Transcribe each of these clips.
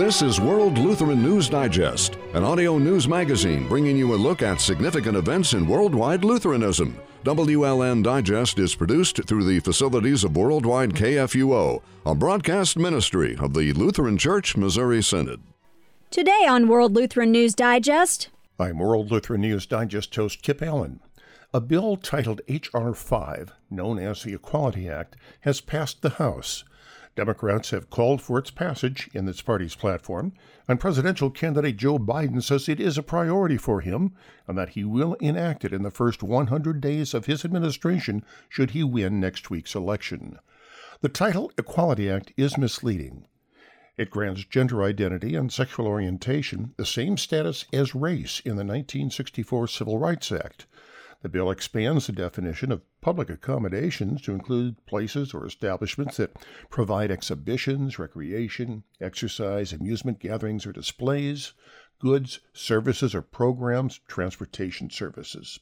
This is World Lutheran News Digest, an audio news magazine bringing you a look at significant events in worldwide Lutheranism. WLN Digest is produced through the facilities of Worldwide KFUO, a broadcast ministry of the Lutheran Church Missouri Synod. Today on World Lutheran News Digest, I'm World Lutheran News Digest host Kip Allen. A bill titled H.R. 5, known as the Equality Act, has passed the House. Democrats have called for its passage in its party's platform, and presidential candidate Joe Biden says it is a priority for him and that he will enact it in the first 100 days of his administration should he win next week's election. The title Equality Act is misleading. It grants gender identity and sexual orientation the same status as race in the 1964 Civil Rights Act. The bill expands the definition of public accommodations to include places or establishments that provide exhibitions, recreation, exercise, amusement gatherings, or displays, goods, services, or programs, transportation services.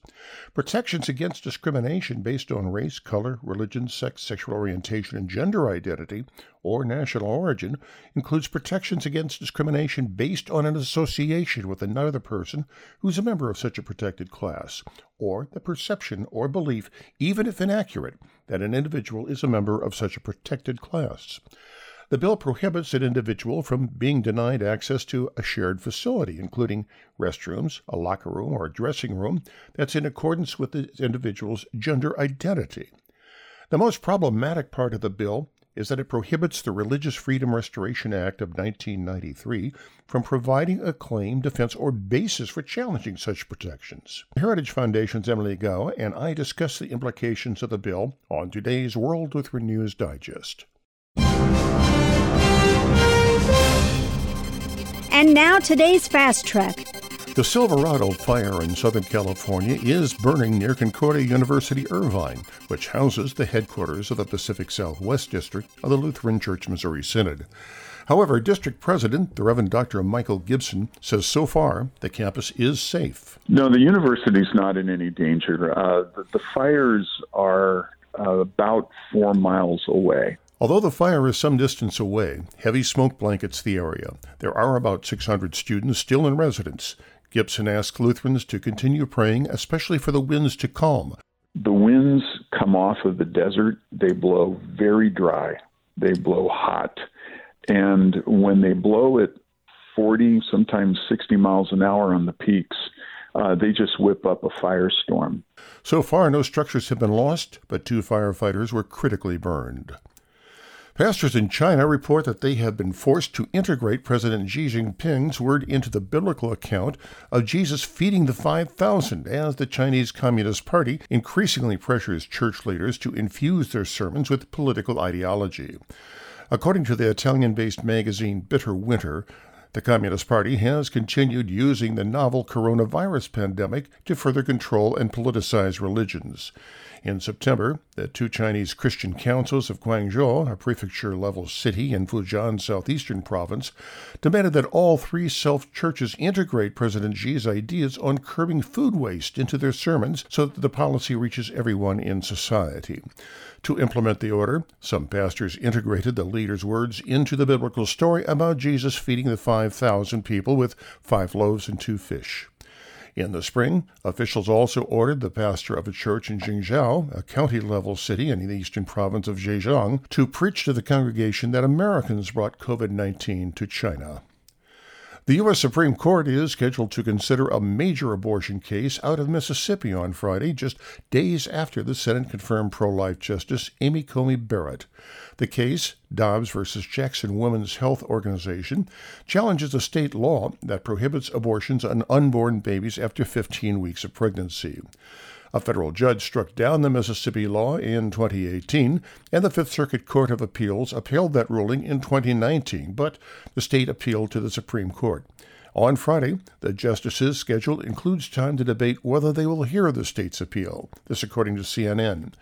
Protections against discrimination based on race, color, religion, sex, sexual orientation, and gender identity or national origin includes protections against discrimination based on an association with another person who's a member of such a protected class, or the perception or belief, even if inaccurate, that an individual is a member of such a protected class. The bill prohibits an individual from being denied access to a shared facility, including restrooms, a locker room, or a dressing room that's in accordance with the individual's gender identity. The most problematic part of the bill is that it prohibits the Religious Freedom Restoration Act of 1993 from providing a claim, defense, or basis for challenging such protections. Heritage Foundation's Emilie Kao and I discuss the implications of the bill on today's World Lutheran News Digest. And now today's Fast Track. The Silverado fire in Southern California is burning near Concordia University Irvine, which houses the headquarters of the Pacific Southwest District of the Lutheran Church Missouri Synod. However, District President, the Reverend Dr. Michael Gibson, says so far the campus is safe. No, the university's not in any danger. Uh, the, the, fires are uh, about four miles away. Although the fire is some distance away, heavy smoke blankets the area. There are about 600 students still in residence. Gibson asks Lutherans to continue praying, especially for the winds to calm. The winds come off of the desert. They blow very dry, they blow hot. And when they blow at 40, sometimes 60 miles an hour on the peaks, uh, they just whip up a firestorm. So far, no structures have been lost, but two firefighters were critically burned. Pastors in China report that they have been forced to integrate President Xi Jinping's word into the biblical account of Jesus feeding the 5,000 as the Chinese Communist Party increasingly pressures church leaders to infuse their sermons with political ideology. According to the Italian based magazine Bitter Winter, the Communist Party has continued using the novel coronavirus pandemic to further control and politicize religions. In September, the two Chinese Christian councils of Quanzhou, a prefecture level city in Fujian southeastern province, demanded that all three self churches integrate President Xi's ideas on curbing food waste into their sermons so that the policy reaches everyone in society. To implement the order, some pastors integrated the leader's words into the biblical story about Jesus feeding the 5,000 people with five loaves and two fish. In the spring, officials also ordered the pastor of a church in Jingzhou, a county level city in the eastern province of Zhejiang, to preach to the congregation that Americans brought COVID 19 to China. The U.S. Supreme Court is scheduled to consider a major abortion case out of Mississippi on Friday, just days after the Senate confirmed pro life Justice Amy Coney Barrett. The case, Dobbs v. Jackson Women's Health Organization, challenges a state law that prohibits abortions on unborn babies after 15 weeks of pregnancy. A federal judge struck down the Mississippi law in 2018, and the Fifth Circuit Court of Appeals upheld that ruling in 2019, but the state appealed to the Supreme Court. On Friday, the justices' schedule includes time to debate whether they will hear the state's appeal. This, according to CNN.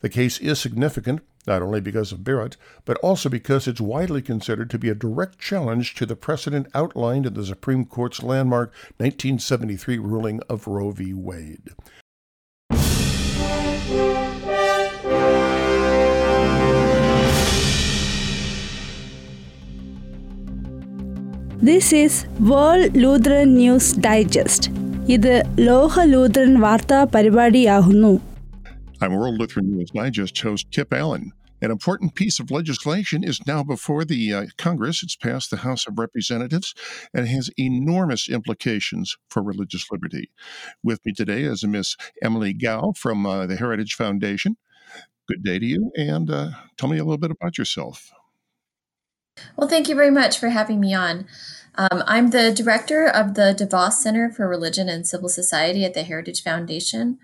The case is significant, not only because of Barrett, but also because it's widely considered to be a direct challenge to the precedent outlined in the Supreme Court's landmark 1973 ruling of Roe v. Wade. This is World Lutheran News Digest. ഇത് ലോക Lutheran വാർത്താ I'm World Lutheran News Digest host Kip Allen. An important piece of legislation is now before the uh, Congress. It's passed the House of Representatives and has enormous implications for religious liberty. With me today is Miss Emilie Kao from uh, the Heritage Foundation. Good day to you, and uh, tell me a little bit about yourself. Well, thank you very much for having me on. Um, I'm the director of the DeVos Center for Religion and Civil Society at the Heritage Foundation.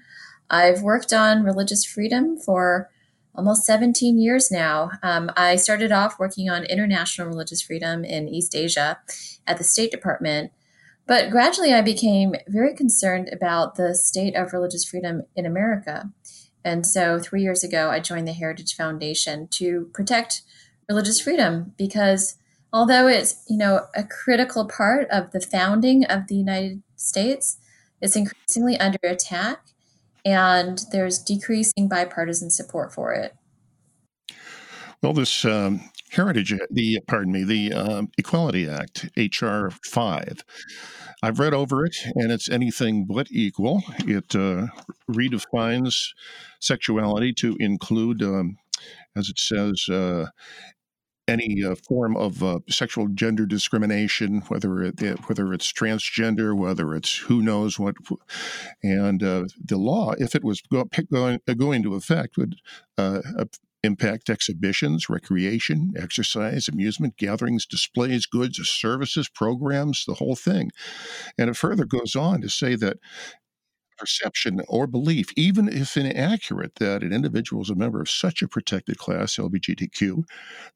I've worked on religious freedom for almost 17 years now. Um, I started off working on international religious freedom in East Asia at the State Department, but gradually I became very concerned about the state of religious freedom in America. And so three years ago, I joined the Heritage Foundation to protect religious freedom because although it's you know a critical part of the founding of the United States, it's increasingly under attack, and there's decreasing bipartisan support for it. Well, this um, Heritage, the pardon me, the um, Equality Act, HR five. I've read over it, and it's anything but equal. It uh, redefines sexuality to include, um, as it says, uh, any uh, form of uh, sexual gender discrimination, whether it, whether it's transgender, whether it's who knows what, and uh, the law, if it was go, going going into effect, would uh, impact exhibitions, recreation, exercise, amusement, gatherings, displays, goods, services, programs, the whole thing. And it further goes on to say that perception or belief, even if inaccurate, that an individual is a member of such a protected class, LGBTQ,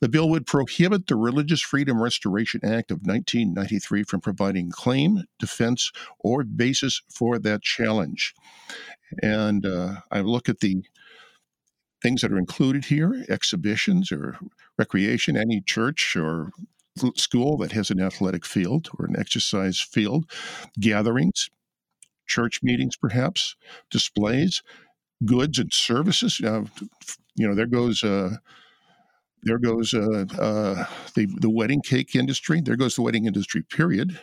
the bill would prohibit the Religious Freedom Restoration Act of 1993 from providing claim, defense, or basis for that challenge. And uh, I look at the things that are included here exhibitions or recreation, any church or school that has an athletic field or an exercise field, gatherings, church meetings, perhaps, displays, goods and services. Uh, you know, there goes. Uh, there goes uh, uh, the the wedding cake industry. There goes the wedding industry. Period,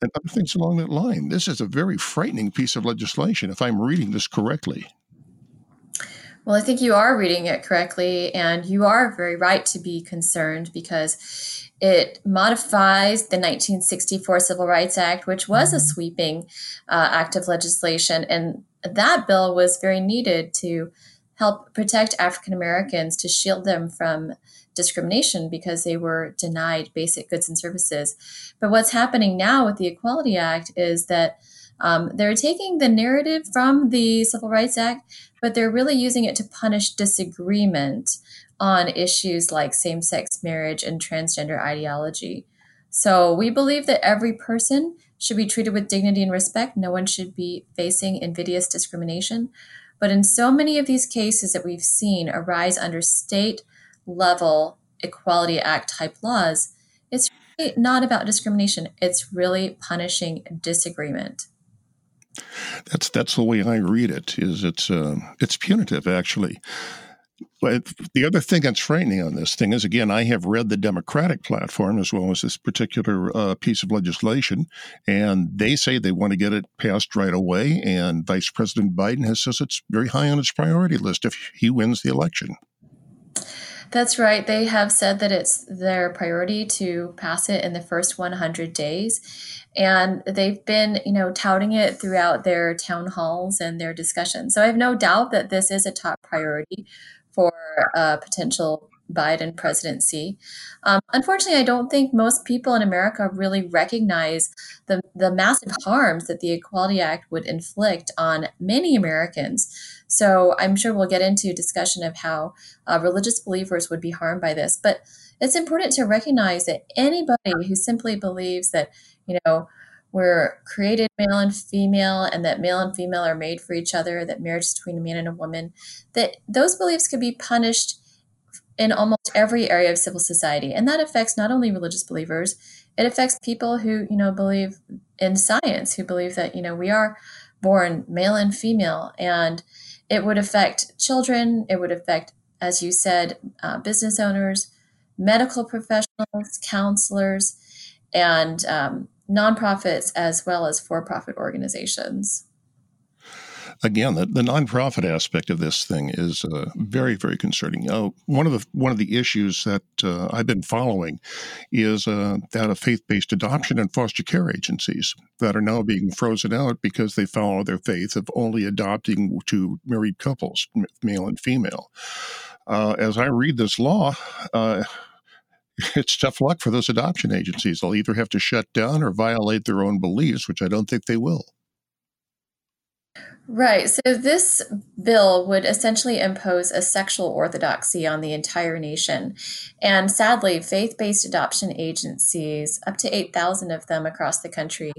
and other things along that line. This is a very frightening piece of legislation, if I'm reading this correctly. Well, I think you are reading it correctly, and you are very right to be concerned because it modifies the 1964 Civil Rights Act, which was a mm-hmm. sweeping uh, act of legislation. And that bill was very needed to help protect African Americans, to shield them from discrimination because they were denied basic goods and services. But what's happening now with the Equality Act is that um, they're taking the narrative from the Civil Rights Act, but they're really using it to punish disagreement on issues like same sex marriage and transgender ideology. So we believe that every person should be treated with dignity and respect. No one should be facing invidious discrimination. But in so many of these cases that we've seen arise under state level Equality Act type laws, it's really not about discrimination. It's really punishing disagreement. That's that's the way I read it. Is it's uh, it's punitive actually. But the other thing that's frightening on this thing is, again, I have read the Democratic platform as well as this particular uh, piece of legislation, and they say they want to get it passed right away. And Vice President Biden has says it's very high on his priority list if he wins the election. That's right. They have said that it's their priority to pass it in the first 100 days and they've been you know touting it throughout their town halls and their discussions so i have no doubt that this is a top priority for a potential biden presidency. Um, unfortunately i don't think most people in america really recognize the, the massive harms that the equality act would inflict on many americans. So i'm sure we'll get into discussion of how uh, religious believers would be harmed by this but it's important to recognize that anybody who simply believes that you know, we're created male and female and that male and female are made for each other, that marriage is between a man and a woman, that those beliefs could be punished in almost every area of civil society. And that affects not only religious believers, it affects people who, you know, believe in science, who believe that, you know, we are born male and female. And it would affect children, it would affect, as you said, uh, business owners, medical professionals, counselors, and um, nonprofits as well as for profit organizations again, the, the nonprofit aspect of this thing is uh, very, very concerning. Know, one of the one of the issues that uh, I've been following is uh, that of faith-based adoption and foster care agencies that are now being frozen out because they follow their faith of only adopting to married couples, male and female. Uh, as I read this law, uh, it's tough luck for those adoption agencies. They'll either have to shut down or violate their own beliefs, which I don't think they will. Right. So this bill would essentially impose a sexual orthodoxy on the entire nation. And sadly, faith based adoption agencies, up to 8,000 of them across the country,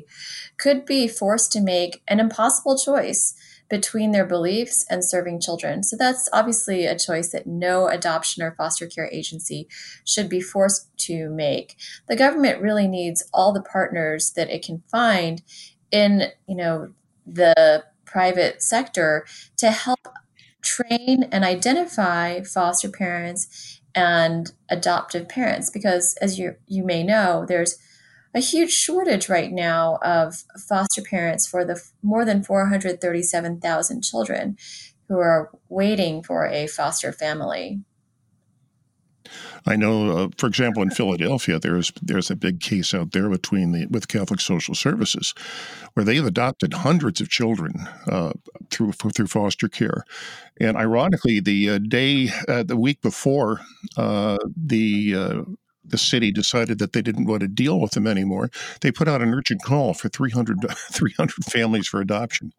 could be forced to make an impossible choice between their beliefs and serving children. So that's obviously a choice that no adoption or foster care agency should be forced to make. The government really needs all the partners that it can find in, you know, the private sector to help train and identify foster parents and adoptive parents because as you you may know there's a huge shortage right now of foster parents for the more than 437,000 children who are waiting for a foster family. I know, uh, for example, in Philadelphia, there's there's a big case out there between the with Catholic Social Services, where they've adopted hundreds of children uh, through through foster care, and ironically, the uh, day uh, the week before uh, the uh, the city decided that they didn't want to deal with them anymore, they put out an urgent call for 300, 300 families for adoption.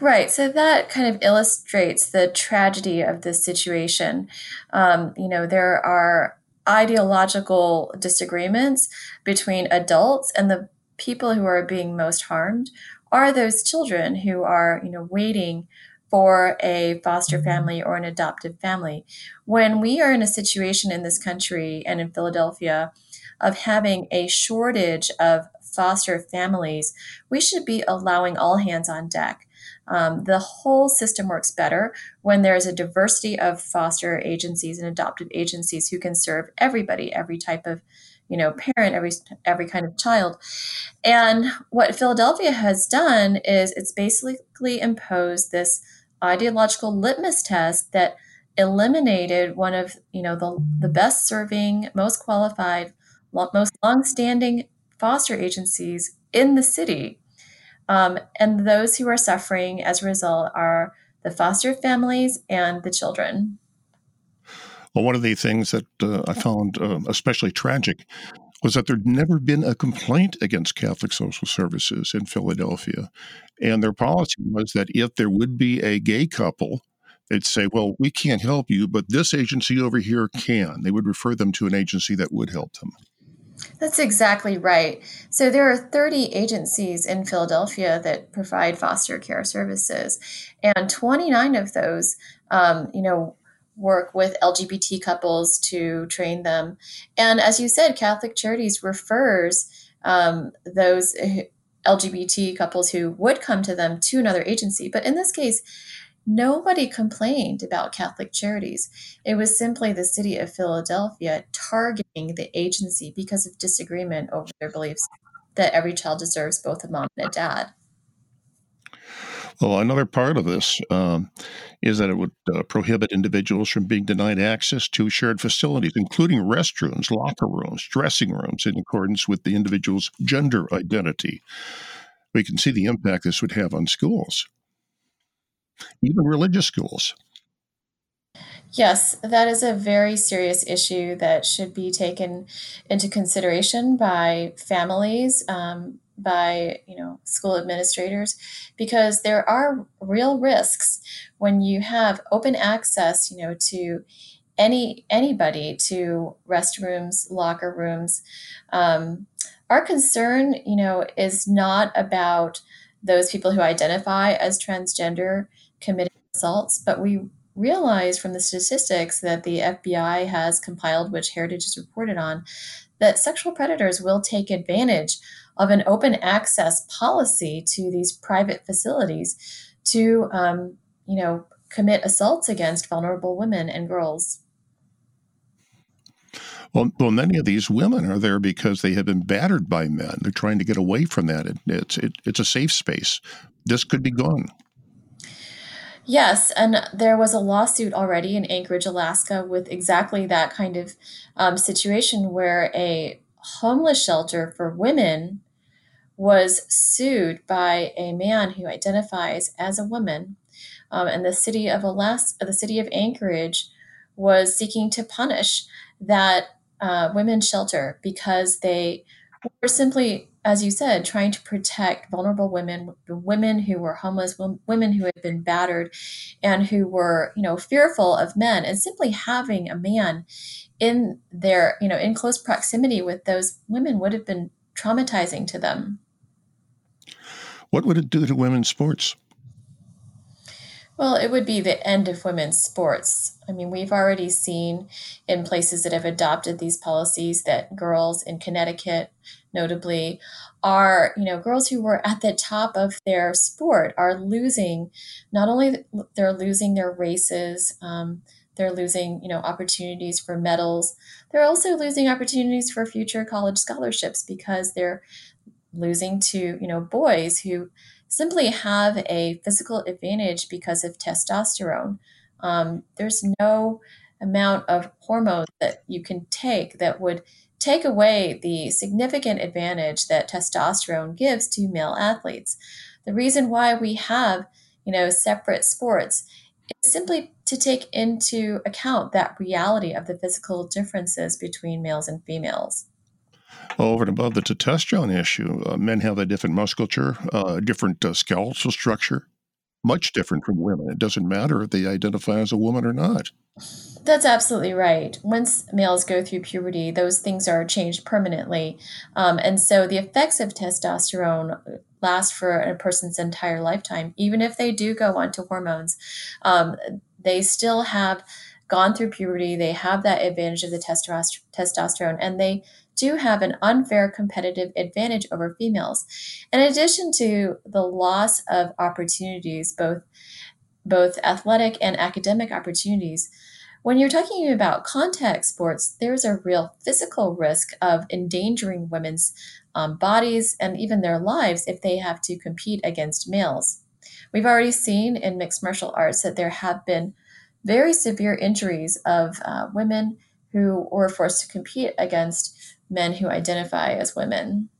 Right. So that kind of illustrates the tragedy of this situation. Um, you know, there are ideological disagreements between adults and the people who are being most harmed are those children who are, you know, waiting for a foster family or an adoptive family. When we are in a situation in this country and in Philadelphia of having a shortage of foster families, we should be allowing all hands on deck. Um, the whole system works better when there's a diversity of foster agencies and adoptive agencies who can serve everybody, every type of you know parent every every kind of child and what philadelphia has done is it's basically imposed this ideological litmus test that eliminated one of you know the the best serving most qualified most long-standing foster agencies in the city um, and those who are suffering as a result are the foster families and the children. Well, one of the things that uh, I found uh, especially tragic was that there'd never been a complaint against Catholic Social Services in Philadelphia. And their policy was that if there would be a gay couple, they'd say, well, we can't help you, but this agency over here can. They would refer them to an agency that would help them. That's exactly right. So there are 30 agencies in Philadelphia that provide foster care services, and 29 of those, um, you know, work with LGBT couples to train them. And as you said, Catholic Charities refers um, those LGBT couples who would come to them to another agency. But in this case, Nobody complained about Catholic Charities. It was simply the city of Philadelphia targeting the agency because of disagreement over their beliefs that every child deserves both a mom and a dad. Well, another part of this um, is that it would uh, prohibit individuals from being denied access to shared facilities, including restrooms, locker rooms, dressing rooms, in accordance with the individual's gender identity. We can see the impact this would have on schools even religious schools. Yes, that is a very serious issue that should be taken into consideration by families, um, by you know school administrators, because there are real risks when you have open access, you know, to any anybody to restrooms, locker rooms. Um, our concern, you know, is not about those people who identify as transgender committing assaults, but we realize from the statistics that the FBI has compiled, which Heritage has reported on, that sexual predators will take advantage of an open access policy to these private facilities to, um, you know, commit assaults against vulnerable women and girls. Well, well, many of these women are there because they have been battered by men. They're trying to get away from that. It, it's it, it's a safe space. This could be gone. Yes, and there was a lawsuit already in Anchorage, Alaska, with exactly that kind of um, situation where a homeless shelter for women was sued by a man who identifies as a woman, um, and the city of Alaska, the city of Anchorage, was seeking to punish that uh, women's shelter because they were simply as you said, trying to protect vulnerable women, women who were homeless, women who had been battered, and who were, you know, fearful of men, and simply having a man in their, you know, in close proximity with those women would have been traumatizing to them. What would it do to women's sports? Well, it would be the end of women's sports. I mean, we've already seen in places that have adopted these policies that girls in Connecticut, notably, are, you know, girls who were at the top of their sport are losing, not only they're losing their races, um, they're losing, you know, opportunities for medals. They're also losing opportunities for future college scholarships because they're losing to, you know, boys who simply have a physical advantage because of testosterone. Um, there's no amount of hormone that you can take that would take away the significant advantage that testosterone gives to male athletes. The reason why we have, you know, separate sports is simply to take into account that reality of the physical differences between males and females. Over and above the testosterone issue, uh, men have a different musculature, uh, different uh, skeletal structure, much different from women. It doesn't matter if they identify as a woman or not. That's absolutely right. Once males go through puberty, those things are changed permanently. Um, and so the effects of testosterone last for a person's entire lifetime. Even if they do go on to hormones, um, they still have gone through puberty. They have that advantage of the testosterone, and they do have an unfair competitive advantage over females. In addition to the loss of opportunities, both both athletic and academic opportunities, when you're talking about contact sports, there's a real physical risk of endangering women's um, bodies and even their lives if they have to compete against males. We've already seen in mixed martial arts that there have been very severe injuries of uh, women who were forced to compete against men who identify as women.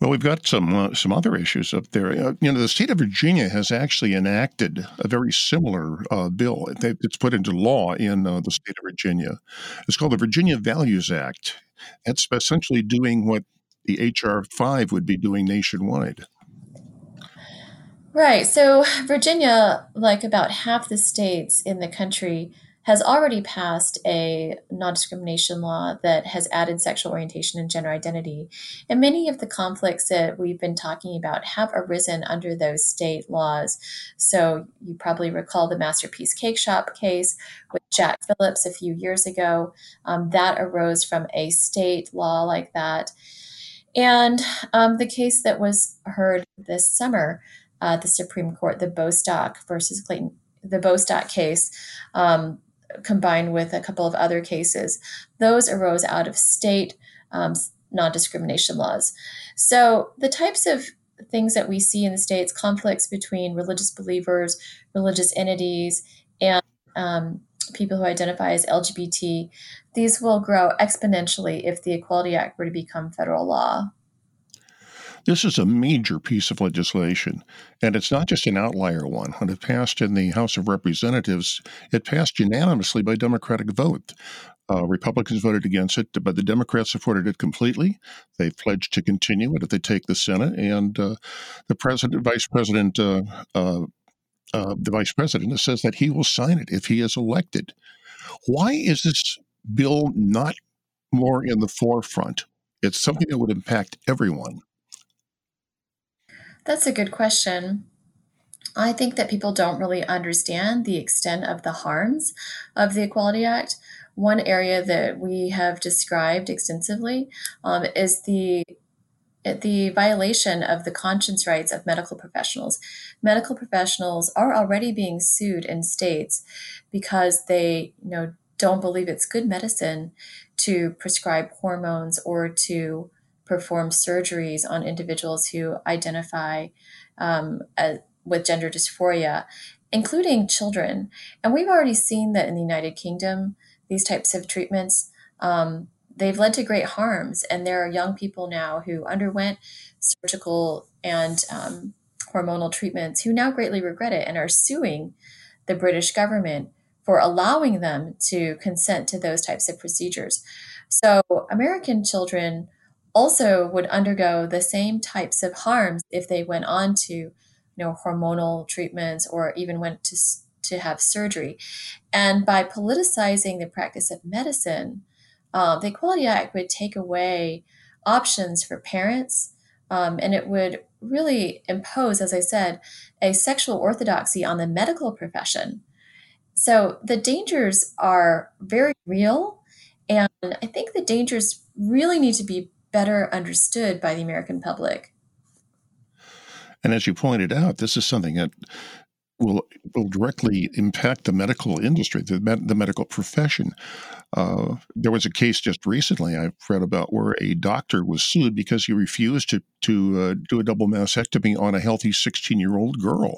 Well, we've got some uh, some other issues up there. Uh, you know, the state of Virginia has actually enacted a very similar uh, bill. It's put into law in uh, the state of Virginia. It's called the Virginia Values Act. It's essentially doing what the HR five would be doing nationwide. Right. So Virginia, like about half the states in the country, has already passed a non discrimination law that has added sexual orientation and gender identity. And many of the conflicts that we've been talking about have arisen under those state laws. So you probably recall the Masterpiece Cake Shop case with Jack Phillips a few years ago. Um, that arose from a state law like that. And um, the case that was heard this summer at the Supreme Court, the Bostock versus Clayton, the Bostock case, um, combined with a couple of other cases, those arose out of state um, non discrimination laws. So the types of things that we see in the states conflicts between religious believers, religious entities, and um, people who identify as LGBT, these will grow exponentially if the Equality Act were to become federal law. This is a major piece of legislation, and it's not just an outlier one. When it passed in the House of Representatives, it passed unanimously by Democratic vote. Uh, Republicans voted against it, but the Democrats supported it completely. They pledged to continue it if they take the Senate, and uh, the president, vice president, uh, uh, uh the vice president says that he will sign it if he is elected. Why is this bill not more in the forefront? It's something that would impact everyone. That's a good question. I think that people don't really understand the extent of the harms of the Equality Act. One area that we have described extensively um, is the the violation of the conscience rights of medical professionals. Medical professionals are already being sued in states because they, you know, don't believe it's good medicine to prescribe hormones or to perform surgeries on individuals who identify um, as, with gender dysphoria, including children. And we've already seen that in the United Kingdom, these types of treatments. Um, they've led to great harms, and there are young people now who underwent surgical and um, hormonal treatments who now greatly regret it and are suing the British government for allowing them to consent to those types of procedures. So, American children also would undergo the same types of harms if they went on to, you know, hormonal treatments or even went to to have surgery. And by politicizing the practice of medicine, uh, the Equality Act would take away options for parents, um, and it would really impose, as I said, a sexual orthodoxy on the medical profession so the dangers are very real. And I think the dangers really need to be better understood by the American public. And as you pointed out, this is something that will will directly impact the medical industry, the, med- the medical profession. Uh, there was a case just recently I've read about where a doctor was sued because he refused to to uh, do a double mastectomy on a healthy 16 year old girl.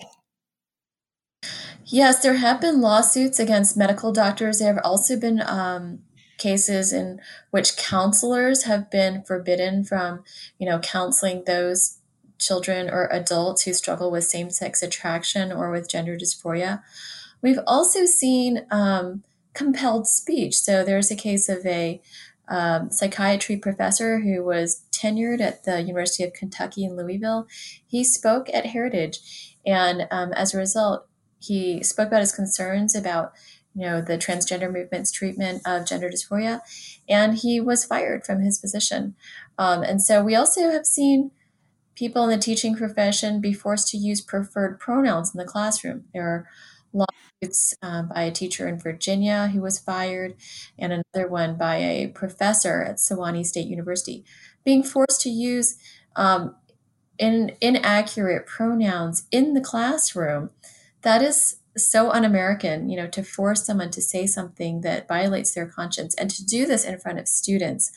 Yes, there have been lawsuits against medical doctors. There have also been um, cases in which counselors have been forbidden from, you know, counseling those children or adults who struggle with same-sex attraction or with gender dysphoria. We've also seen um, compelled speech. So there's a case of a um, psychiatry professor who was tenured at the University of Kentucky in Louisville. He spoke at Heritage, and um, as a result, he spoke about his concerns about you know the transgender movement's treatment of gender dysphoria and he was fired from his position. Um, and so we also have seen people in the teaching profession be forced to use preferred pronouns in the classroom. There are lawsuits um, by a teacher in virginia who was fired and another one by a professor at shawnee state university. Being forced to use um, in, inaccurate pronouns in the classroom that is so un-American, you know, to force someone to say something that violates their conscience and to do this in front of students.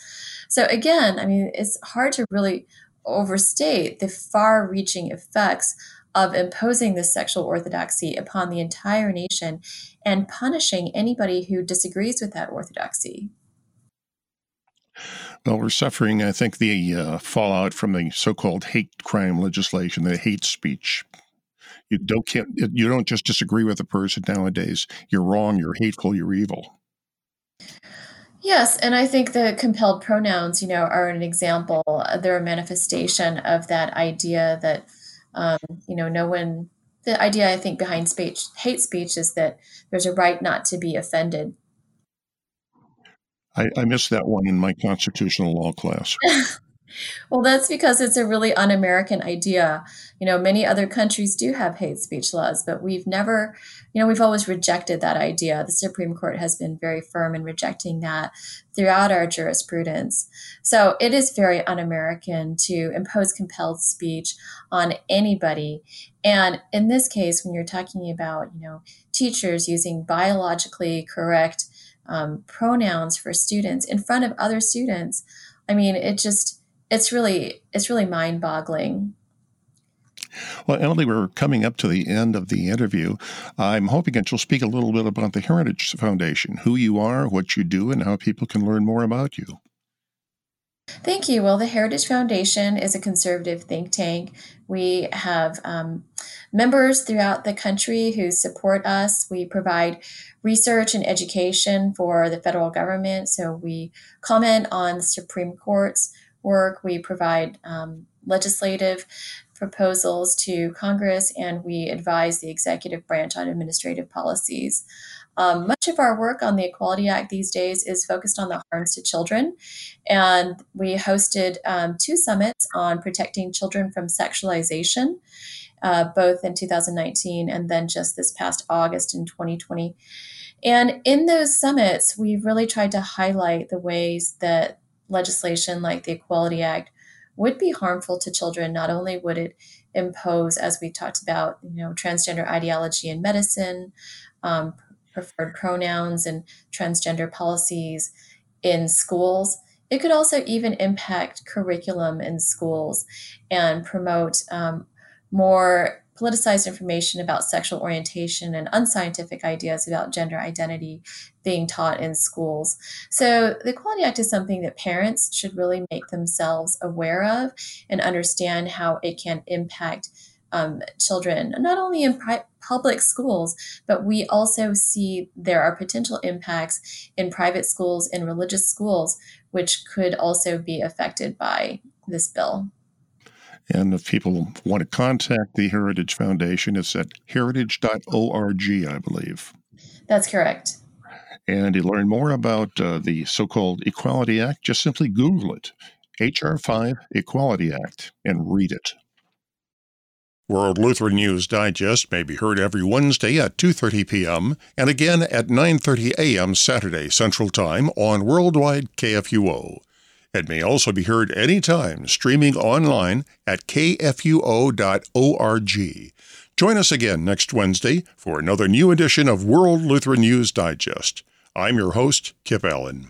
So again, I mean, it's hard to really overstate the far-reaching effects of imposing this sexual orthodoxy upon the entire nation and punishing anybody who disagrees with that orthodoxy. Well, we're suffering, I think, the uh, fallout from the so-called hate crime legislation, the hate speech you don't can't, you don't just disagree with a person nowadays. You're wrong. You're hateful. You're evil. Yes, and I think the compelled pronouns, you know, are an example. They're a manifestation of that idea that, um, you know, no one. The idea I think behind speech, hate speech, is that there's a right not to be offended. I, I missed that one in my constitutional law class. Well, that's because it's a really un American idea. You know, many other countries do have hate speech laws, but we've never, you know, we've always rejected that idea. The Supreme Court has been very firm in rejecting that throughout our jurisprudence. So it is very un American to impose compelled speech on anybody. And in this case, when you're talking about, you know, teachers using biologically correct um, pronouns for students in front of other students, I mean, it just, it's really it's really mind boggling. Well, Emilie, we're coming up to the end of the interview. I'm hoping that you'll speak a little bit about the Heritage Foundation, who you are, what you do, and how people can learn more about you. Thank you. Well, the Heritage Foundation is a conservative think tank. We have um, members throughout the country who support us. We provide research and education for the federal government. So we comment on the Supreme Court's work. We provide um, legislative proposals to Congress, and we advise the executive branch on administrative policies. Um, much of our work on the Equality Act these days is focused on the harms to children. And we hosted um, two summits on protecting children from sexualization, uh, both in 2019 and then just this past August in 2020. And in those summits, we really tried to highlight the ways that legislation like the Equality Act would be harmful to children. Not only would it impose, as we talked about, you know, transgender ideology in medicine, um, preferred pronouns and transgender policies in schools. It could also even impact curriculum in schools and promote um, more politicized information about sexual orientation and unscientific ideas about gender identity being taught in schools. So, the Equality Act is something that parents should really make themselves aware of and understand how it can impact um, children, not only in pri- public schools, but we also see there are potential impacts in private schools and religious schools, which could also be affected by this bill. And if people want to contact the Heritage Foundation, it's at heritage.org, I believe. That's correct. And to learn more about uh, the so called Equality Act, just simply Google it HR 5 Equality Act and read it. World Lutheran News Digest may be heard every Wednesday at 2:30 p.m. and again at 9:30 a.m. Saturday Central Time on Worldwide KFUO. It may also be heard anytime streaming online at kfuo.org. Join us again next Wednesday for another new edition of World Lutheran News Digest. I'm your host, Kip Allen.